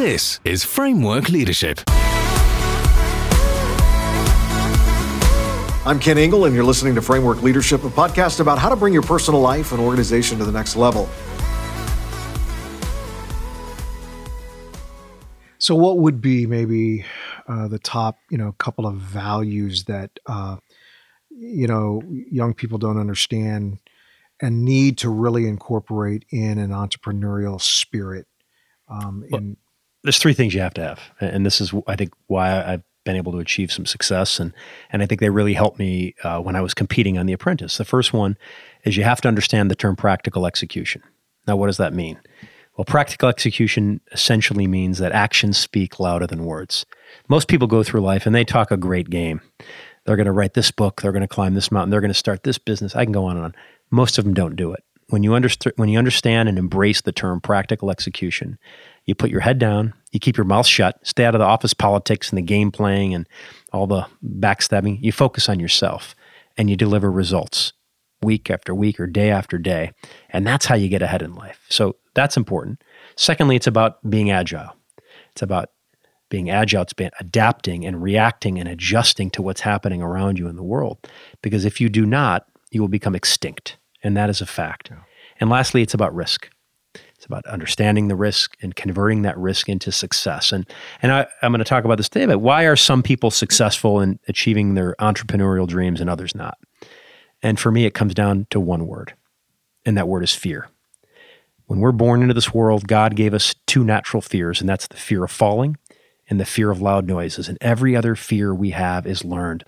This is Framework Leadership. I'm Kent Ingle, and you're listening to Framework Leadership, a podcast about how to bring your personal life and organization to the next level. So, what would be maybe uh, the top, you know, couple of values that uh, you know young people don't understand and need to really incorporate in an entrepreneurial spirit? Um, well, in- there's three things you have to have, and this is, I think, why I've been able to achieve some success, and and I think they really helped me uh, when I was competing on The Apprentice. The first one is you have to understand the term practical execution. Now, what does that mean? Well, practical execution essentially means that actions speak louder than words. Most people go through life and they talk a great game. They're going to write this book, they're going to climb this mountain, they're going to start this business. I can go on and on. Most of them don't do it. When you, underst- when you understand and embrace the term practical execution, you put your head down, you keep your mouth shut, stay out of the office politics and the game playing and all the backstabbing. You focus on yourself and you deliver results week after week or day after day. And that's how you get ahead in life. So that's important. Secondly, it's about being agile. It's about being agile, it's about adapting and reacting and adjusting to what's happening around you in the world. Because if you do not, you will become extinct. And that is a fact. Yeah. And lastly, it's about risk. About understanding the risk and converting that risk into success. And and I, am going to talk about this today, but why are some people successful in achieving their entrepreneurial dreams and others not? And for me, it comes down to one word, and that word is fear. When we're born into this world, God gave us two natural fears, and that's the fear of falling and the fear of loud noises. And every other fear we have is learned.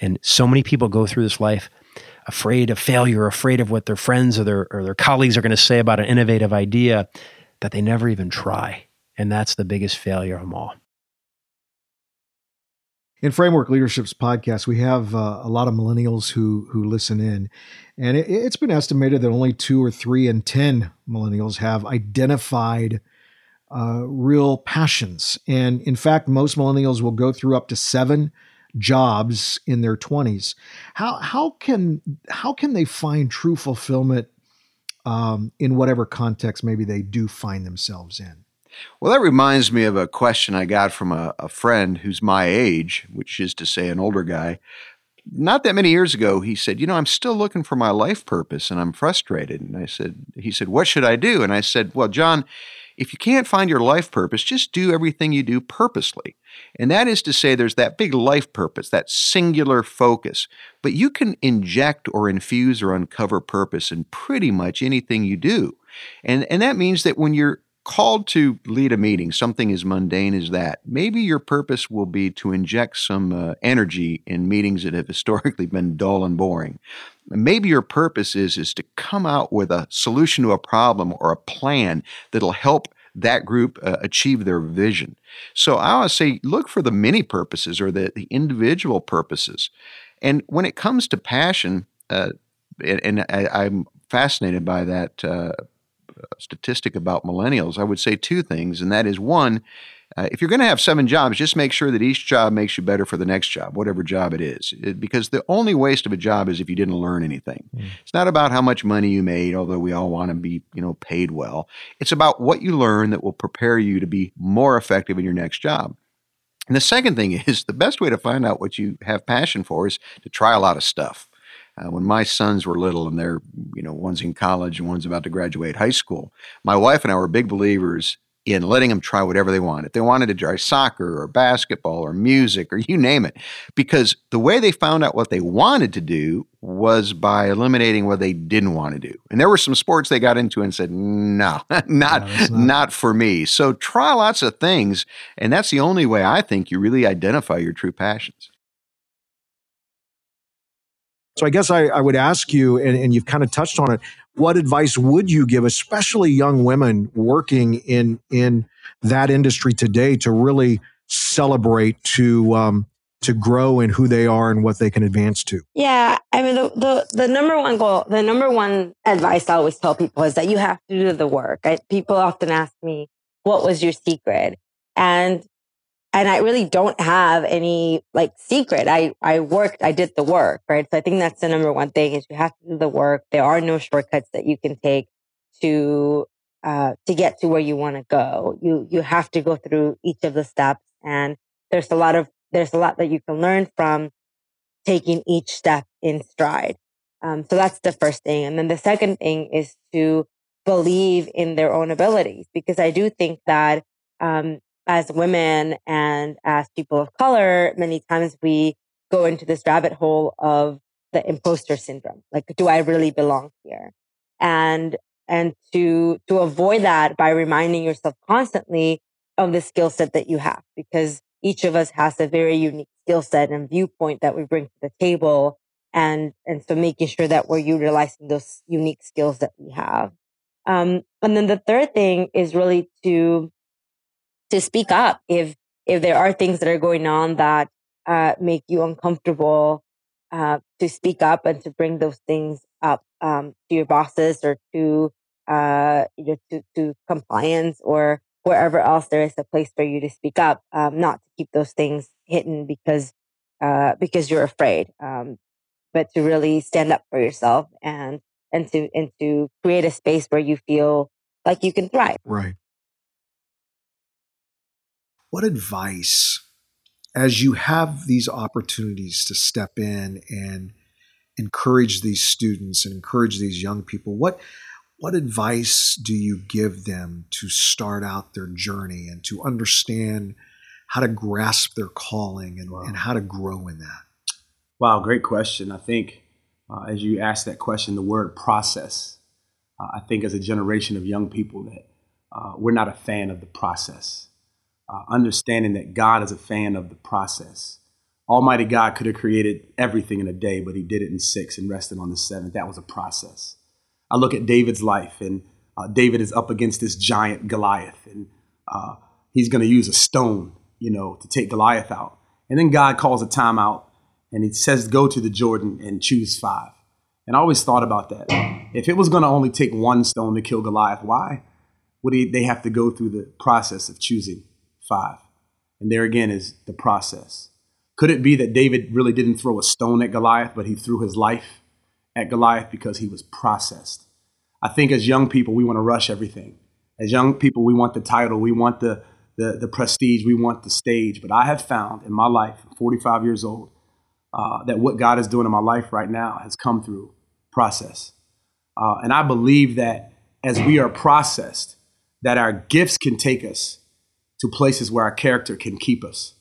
And so many people go through this life afraid of failure, afraid of what their friends or their, or their colleagues are going to say about an innovative idea that they never even try. And that's the biggest failure of them all. In Framework Leadership's podcast, we have uh, a lot of millennials who who listen in, and it, has been estimated that only two or three in ten millennials have identified uh, real passions. And in fact, most millennials will go through up to seven jobs in their twenties. How how can how can they find true fulfillment um, in whatever context maybe they do find themselves in? Well, that reminds me of a question I got from a, a, friend who's my age, which is to say, an older guy. Not that many years ago, he said, You know, I'm still looking for my life purpose and I'm frustrated. And I said, He said, What should I do? And I said, Well, John, if you can't find your life purpose, just do everything you do purposely. And that is to say, there's that big life purpose, that singular focus. But you can inject or infuse or uncover purpose in pretty much anything you do. And, and that means that when you're called to lead a meeting, something as mundane as that, maybe your purpose will be to inject some uh, energy in meetings that have historically been dull and boring. Maybe your purpose is is to come out with a solution to a problem or a plan that'll help that group uh, achieve their vision. So I always say look for the many purposes or the, the individual purposes. And when it comes to passion, uh, and, and I, am fascinated by that uh, statistic about millennials, I would say two things, and that is one, uh, if you're going to have seven jobs, just make sure that each job makes you better for the next job, whatever job it is. It, because the only waste of a job is if you didn't learn anything. Mm. It's not about how much money you made, although we all want to be, you know, paid well. It's about what you learn that will prepare you to be more effective in your next job. And the second thing is the best way to find out what you have passion for is to try a lot of stuff. Uh, when my sons were little and they're, you know, one's in college and one's about to graduate high school, my wife and I were big believers in letting them try whatever they want. If they wanted to try soccer or basketball or music or you name it, because the way they found out what they wanted to do was by eliminating what they didn't want to do. And there were some sports they got into and said, no, not, no, not, not for me. So try lots of things. And that's the only way I think you really identify your true passions. So I guess I, I would ask you, and, and you've kind of touched on it, what advice would you give, especially young women working in in that industry today, to really celebrate, to um, to grow in who they are and what they can advance to? Yeah, I mean the the, the number one goal, the number one advice I always tell people is that you have to do the work. I, people often ask me, "What was your secret?" And and I really don't have any like secret. I, I worked, I did the work, right? So I think that's the number one thing is you have to do the work. There are no shortcuts that you can take to uh, to get to where you want to go. You you have to go through each of the steps, and there's a lot of there's a lot that you can learn from taking each step in stride. Um, so that's the first thing, and then the second thing is to believe in their own abilities, because I do think that um, as women and as people of color, many times we go into this rabbit hole of the imposter syndrome. Like, do I really belong here? And and to to avoid that by reminding yourself constantly of the skill set that you have because each of us has a very unique skill set and viewpoint that we bring to the table and and so making sure that we're utilizing those unique skills that we have um, and then the third thing is really to to speak up if if there are things that are going on that uh, make you uncomfortable uh, to speak up and to bring those things up um, to your bosses or to uh, you know, to, to compliance or wherever else there is a place for you to speak up, um, not to keep those things hidden because uh, because you're afraid, um, but to really stand up for yourself and and to and to create a space where you feel like you can thrive. Right. What advice, as you have these opportunities to step in and encourage these students and encourage these young people, what what advice do you give them to start out their journey and to understand how to grasp their calling and, wow. and how to grow in that? Wow, great question. I think uh, as you ask that question, the word process, uh, I think as a generation of young people that uh, we're not a fan of the process. Uh, understanding that God is a fan of the process. Almighty God could have created everything in a day, but he did it in six and rested on the seventh. That was a process. I look at David's life, and uh, David is up against this giant Goliath, and uh, he's going to use a stone, you know, to take Goliath out. And then God calls a timeout, and he says, "Go to the Jordan and choose five. And I always thought about that. If it was going to only take one stone to kill Goliath, why would he, they have to go through the process of choosing five? And there again is the process. Could it be that David really didn't throw a stone at Goliath, but he threw his life at Goliath because he was processed. I think as young people, we want to rush everything. As young people, we want the title, we want the, the, the prestige, we want the stage. But I have found in my life, 45 years old, uh, that what God is doing in my life right now has come through process. Uh, and I believe that as we are processed, that our gifts can take us to places where our character can keep us.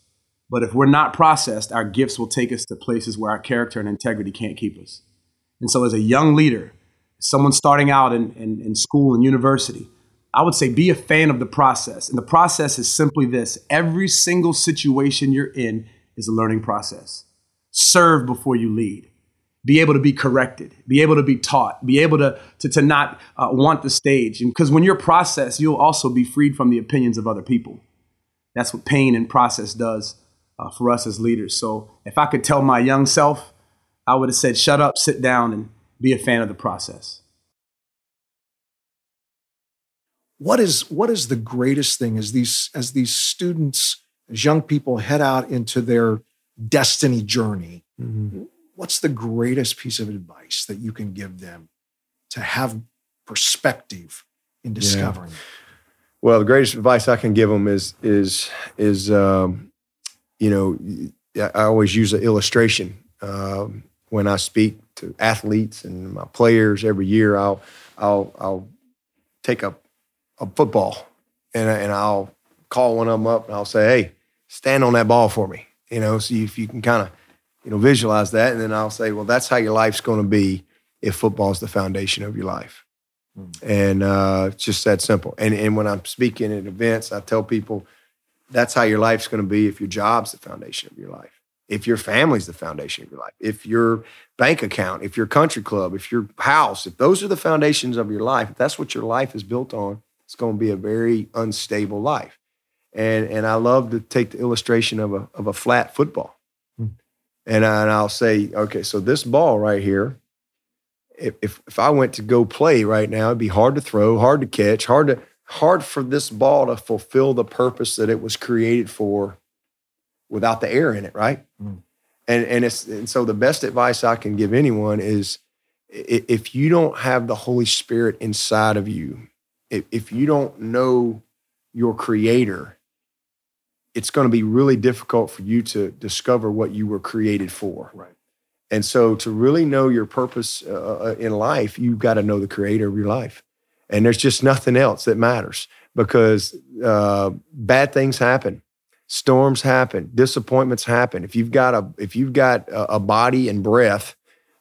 But if we're not processed, our gifts will take us to places where our character and integrity can't keep us. And so, as a young leader, someone starting out in, in, in, school and university, I would say be a fan of the process. And the process is simply this every single situation you're in is a learning process. Serve before you lead. Be able to be corrected, be able to be taught, be able to, to, to not uh, want the stage. Because when you're processed, you'll also be freed from the opinions of other people. That's what pain and process does uh, for us as leaders. So if I could tell my young self, I would have said, shut up, sit down, and be a fan of the process. What is what is the greatest thing as these as these students, as young people head out into their destiny journey? Mm-hmm. What's the greatest piece of advice that you can give them to have perspective in discovering? Yeah. Well, the greatest advice I can give them is is is um, you know I always use an illustration. Um, when I speak to athletes and my players every year, I'll I'll I'll take a a football and and I'll call one of them up and I'll say, "Hey, stand on that ball for me." You know, see if you can kind of you know visualize that, and then I'll say, "Well, that's how your life's going to be if football is the foundation of your life." And uh, it's just that simple. And and when I'm speaking at events, I tell people that's how your life's going to be if your job's the foundation of your life if your family's the foundation of your life, if your bank account, if your country club, if your house, if those are the foundations of your life, if that's what your life is built on, it's going to be a very unstable life. And and I love to take the illustration of a of a flat football. Mm. And, I, and I'll say, okay, so this ball right here, if, if if I went to go play right now, it'd be hard to throw, hard to catch, hard to hard for this ball to fulfill the purpose that it was created for without the air in it, right? Mm. And and it's and so the best advice I can give anyone is if you don't have the Holy Spirit inside of you if, if you don't know your creator, it's going to be really difficult for you to discover what you were created for. Right. And so, to really know your purpose uh, uh in life, you've got to know the creator of your life. And there's just nothing else that matters because uh, bad things happen, storms happen, disappointments happen. If you've got a if you've got a, a body and breath,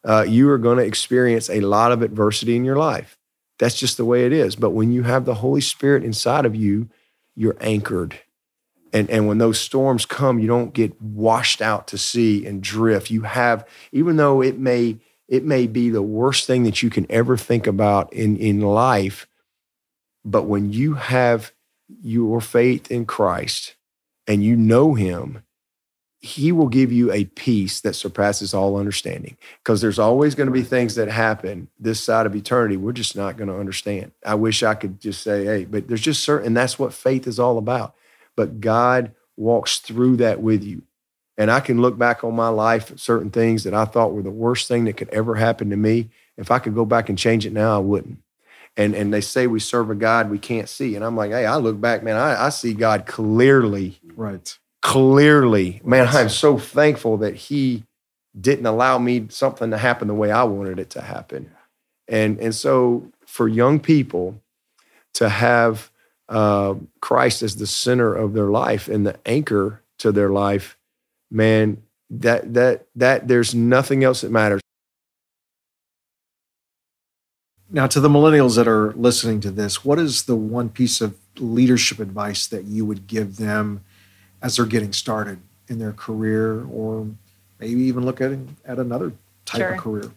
uh, you are going to experience a lot of adversity in your life. That's just the way it is. But when you have the Holy Spirit inside of you, you're anchored and and when those storms come you don't get washed out to sea and drift. You have even though it may it may be the worst thing that you can ever think about in in life but when you have your faith in Christ and you know him he will give you a peace that surpasses all understanding. Because there's always going to be things that happen this side of eternity we're just not going to understand. I wish i could just say hey but there's just certain and that's what faith is all about but God walks through that with you. And I can look back on my life at certain things that I thought were the worst thing that could ever happen to me. If I could go back and change it now, I wouldn't. And and they say we serve a God we can't see. And I'm like, hey, I look back, man, I, I see God clearly. Right. Clearly. Man, I'm so thankful that He didn't allow me something to happen the way I wanted it to happen. And and so for young people to have uh, Christ as the center of their life and the anchor to their life, man, that that that there's nothing else that matters. Now, to the millennials that are listening to this, what is the one piece of leadership advice that you would give them as they're getting started in their career, or maybe even look at at another type sure. of career?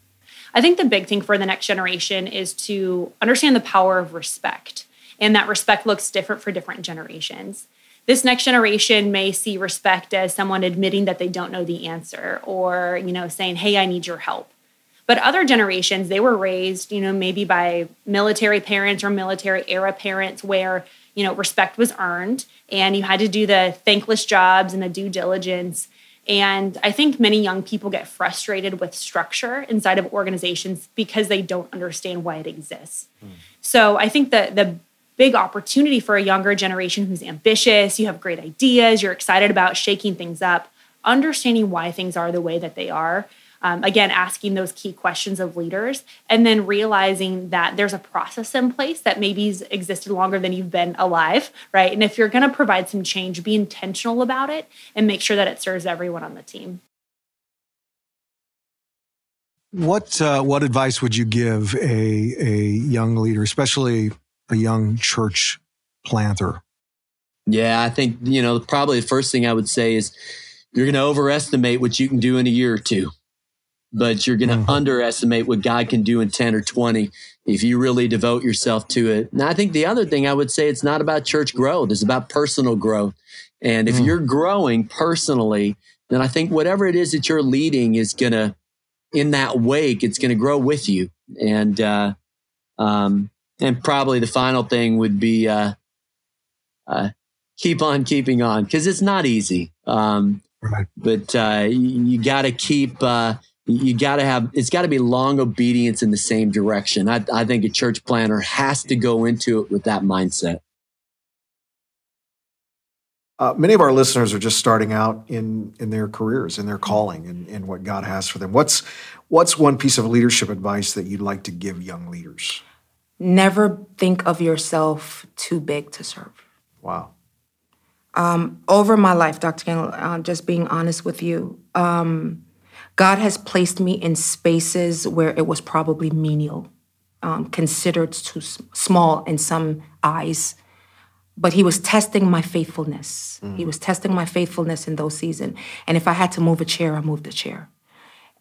I think the big thing for the next generation is to understand the power of respect and that respect looks different for different generations. This next generation may see respect as someone admitting that they don't know the answer or, you know, saying, "Hey, I need your help." But other generations, they were raised, you know, maybe by military parents or military era parents where, you know, respect was earned and you had to do the thankless jobs and the due diligence. And I think many young people get frustrated with structure inside of organizations because they don't understand why it exists. Mm. So I think that the big opportunity for a younger generation who's ambitious, you have great ideas, you're excited about shaking things up, understanding why things are the way that they are. Um, again, asking those key questions of leaders, and then realizing that there's a process in place that maybe's existed longer than you've been alive, right? And if you're going to provide some change, be intentional about it and make sure that it serves everyone on the team. What uh, what advice would you give a a young leader, especially a young church planter? Yeah, I think, you know, probably the first thing I would say is you're going to overestimate what you can do in a year or two, but you're going to mm-hmm. underestimate what God can do in 10 or 20 if you really devote yourself to it. And I think the other thing I would say it's not about church growth, it's about personal growth. And if mm. you're growing personally, then I think whatever it is that you're leading is going to, in that wake, it's going to grow with you. And, uh, um, and probably the final thing would be uh, uh, keep on keeping on because it's not easy. Um, right. But uh, you, you got to keep. Uh, you got to have. It's got to be long obedience in the same direction. I, I think a church planter has to go into it with that mindset. Uh, many of our listeners are just starting out in in their careers, in their calling, and in, in what God has for them. What's what's one piece of leadership advice that you'd like to give young leaders? Never think of yourself too big to serve. Wow. Um, over my life, Dr. King, uh, just being honest with you, um, God has placed me in spaces where it was probably menial, um, considered too small in some eyes. But He was testing my faithfulness. Mm. He was testing my faithfulness in those seasons. And if I had to move a chair, I moved a chair.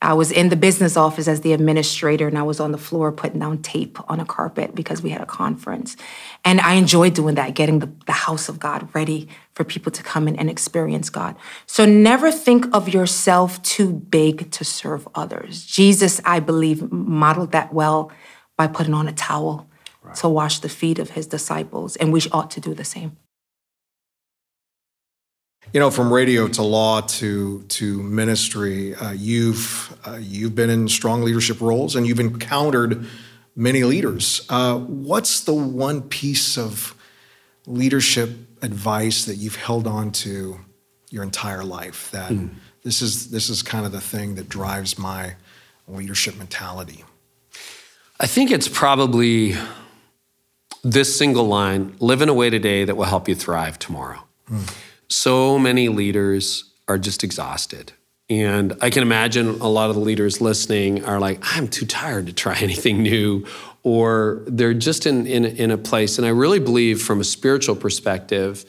I was in the business office as the administrator and I was on the floor putting down tape on a carpet because we had a conference. And I enjoyed doing that, getting the, the house of God ready for people to come in and experience God. So never think of yourself too big to serve others. Jesus, I believe, modeled that well by putting on a towel right. to wash the feet of his disciples. And we ought to do the same you know, from radio to law to to ministry, uh, you've uh, you've been in strong leadership roles, and you've encountered many leaders. Uh, what's the one piece of leadership advice that you've held on to your entire life that mm. this is this is kind of the thing that drives my leadership mentality? I think it's probably this single line live in a way today that will help you thrive tomorrow. Mm. So many leaders are just exhausted. And I can imagine a lot of the leaders listening are like, I'm too tired to try anything new, or they're just in, in, in a place. And I really believe, from a spiritual perspective,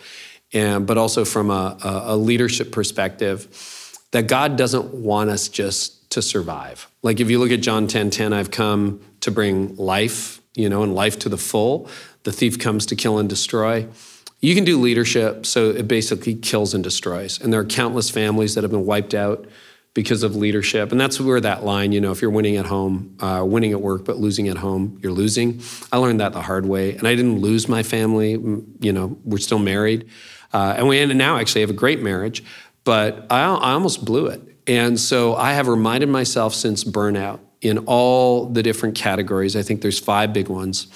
and, but also from a, a, a leadership perspective, that God doesn't want us just to survive. Like if you look at John 10 10, I've come to bring life, you know, and life to the full. The thief comes to kill and destroy. You can do leadership, so it basically kills and destroys. And there are countless families that have been wiped out because of leadership. And that's where that line, you know, if you're winning at home, uh, winning at work, but losing at home, you're losing. I learned that the hard way. And I didn't lose my family. You know, we're still married. Uh, and we now actually have a great marriage, but I, I almost blew it. And so I have reminded myself since burnout in all the different categories. I think there's five big ones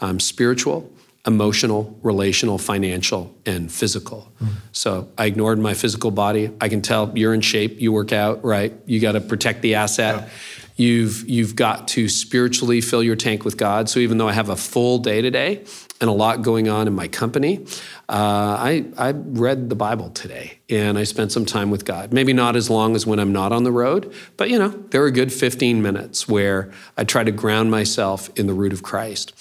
um, spiritual, emotional, relational, financial, and physical. Mm. So I ignored my physical body. I can tell you're in shape, you work out, right? You got to protect the asset. Yeah. You've you've got to spiritually fill your tank with God. So even though I have a full day today and a lot going on in my company, uh, I I read the Bible today and I spent some time with God. Maybe not as long as when I'm not on the road, but you know there were a good 15 minutes where I try to ground myself in the root of Christ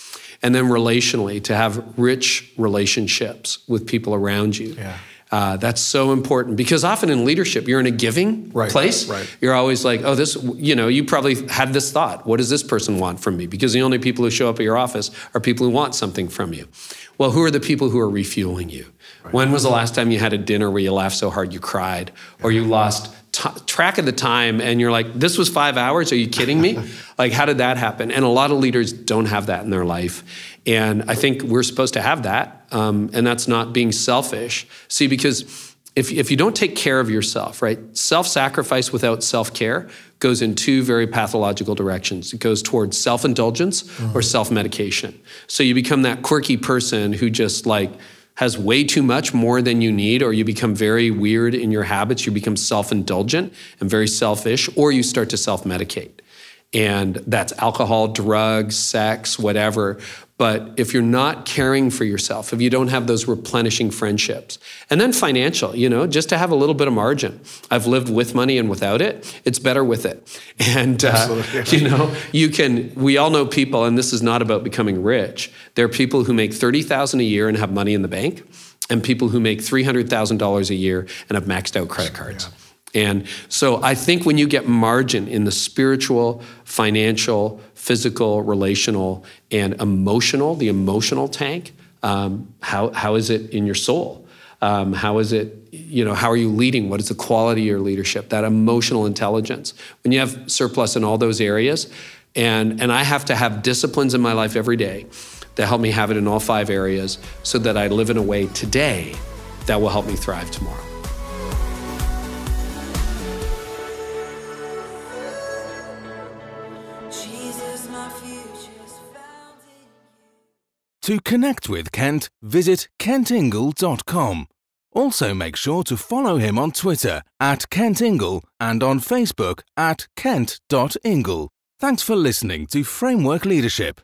and then relationally to have rich relationships with people around you. Yeah. Uh, that's so important because often in leadership, you're in a giving right, place. Right. You're always like, oh, this, you know, you probably had this thought. What does this person want from me? Because the only people who show up at your office are people who want something from you. Well, who are the people who are refueling you? Right. When was the last time you had a dinner where you laughed so hard you cried or you lost t- track of the time and you're like, this was five hours? Are you kidding me? like, how did that happen? And a lot of leaders don't have that in their life. And I think we're supposed to have that. Um, and that's not being selfish. See, because if, if you don't take care of yourself, right, self sacrifice without self care goes in two very pathological directions. It goes towards self indulgence mm-hmm. or self medication. So you become that quirky person who just like, has way too much more than you need, or you become very weird in your habits, you become self indulgent and very selfish, or you start to self medicate. And that's alcohol, drugs, sex, whatever. But if you're not caring for yourself, if you don't have those replenishing friendships, and then financial, you know, just to have a little bit of margin. I've lived with money and without it. It's better with it. And, uh, you know, you can, we all know people, and this is not about becoming rich. There are people who make 30000 a year and have money in the bank, and people who make $300,000 a year and have maxed out credit cards. Yeah. And so I think when you get margin in the spiritual, financial, physical, relational, and emotional, the emotional tank, um, how, how is it in your soul? Um, how is it, you know, how are you leading? What is the quality of your leadership? That emotional intelligence. When you have surplus in all those areas, and, and I have to have disciplines in my life every day that help me have it in all five areas so that I live in a way today that will help me thrive tomorrow. To connect with Kent, visit kentingle.com. Also, make sure to follow him on Twitter at kentingle and on Facebook at kent.ingle. Thanks for listening to Framework Leadership.